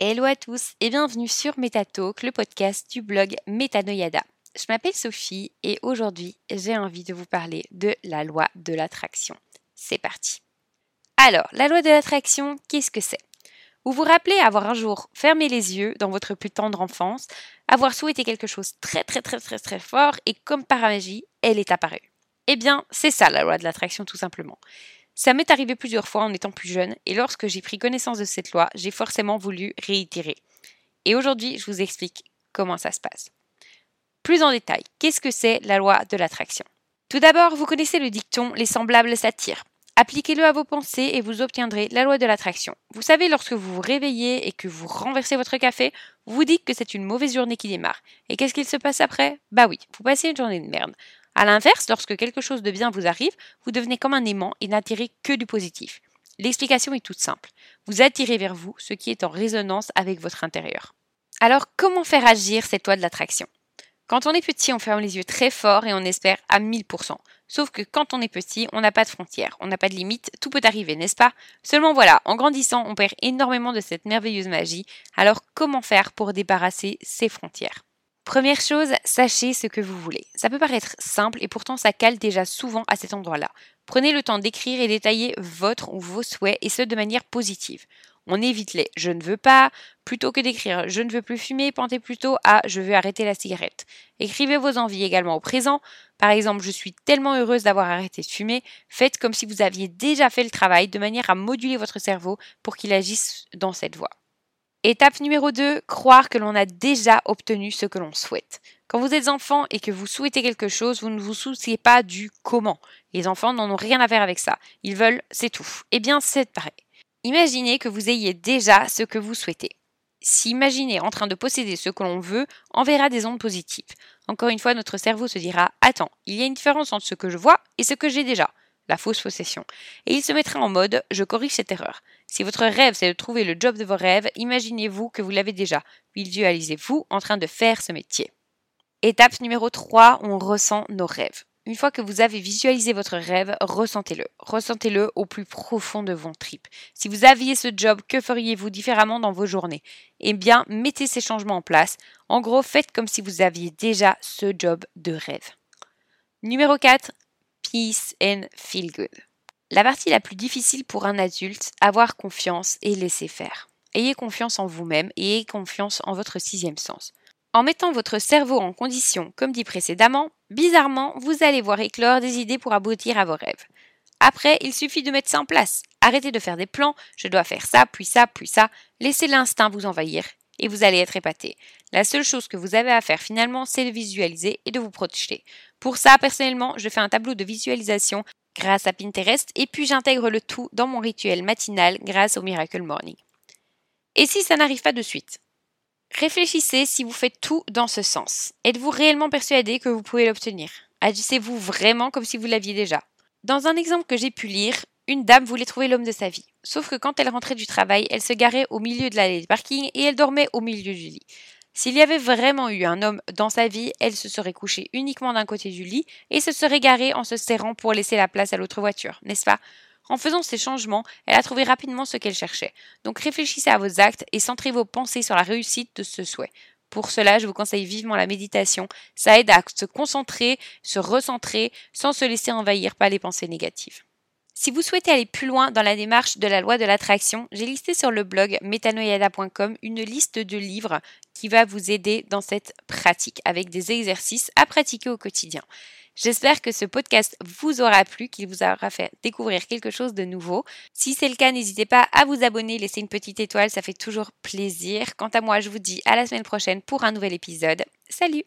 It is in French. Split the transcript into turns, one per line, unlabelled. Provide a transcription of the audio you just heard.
Hello à tous et bienvenue sur MetaTalk, le podcast du blog Metanoyada. Je m'appelle Sophie et aujourd'hui j'ai envie de vous parler de la loi de l'attraction. C'est parti. Alors, la loi de l'attraction, qu'est-ce que c'est? Vous vous rappelez avoir un jour fermé les yeux dans votre plus tendre enfance, avoir souhaité quelque chose très très très très très fort et comme par magie, elle est apparue. Eh bien, c'est ça la loi de l'attraction tout simplement. Ça m'est arrivé plusieurs fois en étant plus jeune, et lorsque j'ai pris connaissance de cette loi, j'ai forcément voulu réitérer. Et aujourd'hui, je vous explique comment ça se passe. Plus en détail, qu'est-ce que c'est la loi de l'attraction? Tout d'abord, vous connaissez le dicton Les semblables s'attirent. Appliquez-le à vos pensées et vous obtiendrez la loi de l'attraction. Vous savez, lorsque vous vous réveillez et que vous renversez votre café, vous vous dites que c'est une mauvaise journée qui démarre. Et qu'est-ce qu'il se passe après? Bah oui, vous passez une journée de merde. A l'inverse, lorsque quelque chose de bien vous arrive, vous devenez comme un aimant et n'attirez que du positif. L'explication est toute simple. Vous attirez vers vous ce qui est en résonance avec votre intérieur. Alors, comment faire agir cette loi de l'attraction? Quand on est petit, on ferme les yeux très fort et on espère à 1000%. Sauf que quand on est petit, on n'a pas de frontières, on n'a pas de limites, tout peut arriver, n'est-ce pas? Seulement voilà, en grandissant, on perd énormément de cette merveilleuse magie. Alors, comment faire pour débarrasser ces frontières? Première chose, sachez ce que vous voulez. Ça peut paraître simple et pourtant ça cale déjà souvent à cet endroit-là. Prenez le temps d'écrire et détailler votre ou vos souhaits et ce de manière positive. On évite les je ne veux pas, plutôt que d'écrire je ne veux plus fumer, pensez plutôt à je veux arrêter la cigarette. Écrivez vos envies également au présent. Par exemple, je suis tellement heureuse d'avoir arrêté de fumer. Faites comme si vous aviez déjà fait le travail de manière à moduler votre cerveau pour qu'il agisse dans cette voie. Étape numéro 2, croire que l'on a déjà obtenu ce que l'on souhaite. Quand vous êtes enfant et que vous souhaitez quelque chose, vous ne vous souciez pas du comment. Les enfants n'en ont rien à faire avec ça. Ils veulent, c'est tout. Eh bien, c'est pareil. Imaginez que vous ayez déjà ce que vous souhaitez. Si imaginer en train de posséder ce que l'on veut enverra des ondes positives. Encore une fois, notre cerveau se dira Attends, il y a une différence entre ce que je vois et ce que j'ai déjà la fausse possession. Et il se mettra en mode je corrige cette erreur. Si votre rêve c'est de trouver le job de vos rêves, imaginez-vous que vous l'avez déjà. Visualisez-vous en train de faire ce métier. Étape numéro 3, on ressent nos rêves. Une fois que vous avez visualisé votre rêve, ressentez-le. Ressentez-le au plus profond de vos tripes. Si vous aviez ce job, que feriez-vous différemment dans vos journées? Eh bien, mettez ces changements en place. En gros, faites comme si vous aviez déjà ce job de rêve. Numéro 4, peace and feel good. La partie la plus difficile pour un adulte, avoir confiance et laisser faire. Ayez confiance en vous-même et ayez confiance en votre sixième sens. En mettant votre cerveau en condition, comme dit précédemment, bizarrement, vous allez voir éclore des idées pour aboutir à vos rêves. Après, il suffit de mettre ça en place. Arrêtez de faire des plans, je dois faire ça, puis ça, puis ça. Laissez l'instinct vous envahir et vous allez être épaté. La seule chose que vous avez à faire finalement, c'est de visualiser et de vous projeter. Pour ça, personnellement, je fais un tableau de visualisation grâce à Pinterest et puis j'intègre le tout dans mon rituel matinal grâce au Miracle Morning. Et si ça n'arrive pas de suite? Réfléchissez si vous faites tout dans ce sens. Êtes-vous réellement persuadé que vous pouvez l'obtenir? Agissez-vous vraiment comme si vous l'aviez déjà? Dans un exemple que j'ai pu lire, une dame voulait trouver l'homme de sa vie. Sauf que quand elle rentrait du travail, elle se garait au milieu de l'allée de parking et elle dormait au milieu du lit. S'il y avait vraiment eu un homme dans sa vie, elle se serait couchée uniquement d'un côté du lit et se serait garée en se serrant pour laisser la place à l'autre voiture, n'est-ce pas? En faisant ces changements, elle a trouvé rapidement ce qu'elle cherchait. Donc réfléchissez à vos actes et centrez vos pensées sur la réussite de ce souhait. Pour cela, je vous conseille vivement la méditation. Ça aide à se concentrer, se recentrer, sans se laisser envahir par les pensées négatives. Si vous souhaitez aller plus loin dans la démarche de la loi de l'attraction, j'ai listé sur le blog metanoyada.com une liste de livres qui va vous aider dans cette pratique avec des exercices à pratiquer au quotidien. J'espère que ce podcast vous aura plu, qu'il vous aura fait découvrir quelque chose de nouveau. Si c'est le cas, n'hésitez pas à vous abonner, laisser une petite étoile, ça fait toujours plaisir. Quant à moi, je vous dis à la semaine prochaine pour un nouvel épisode. Salut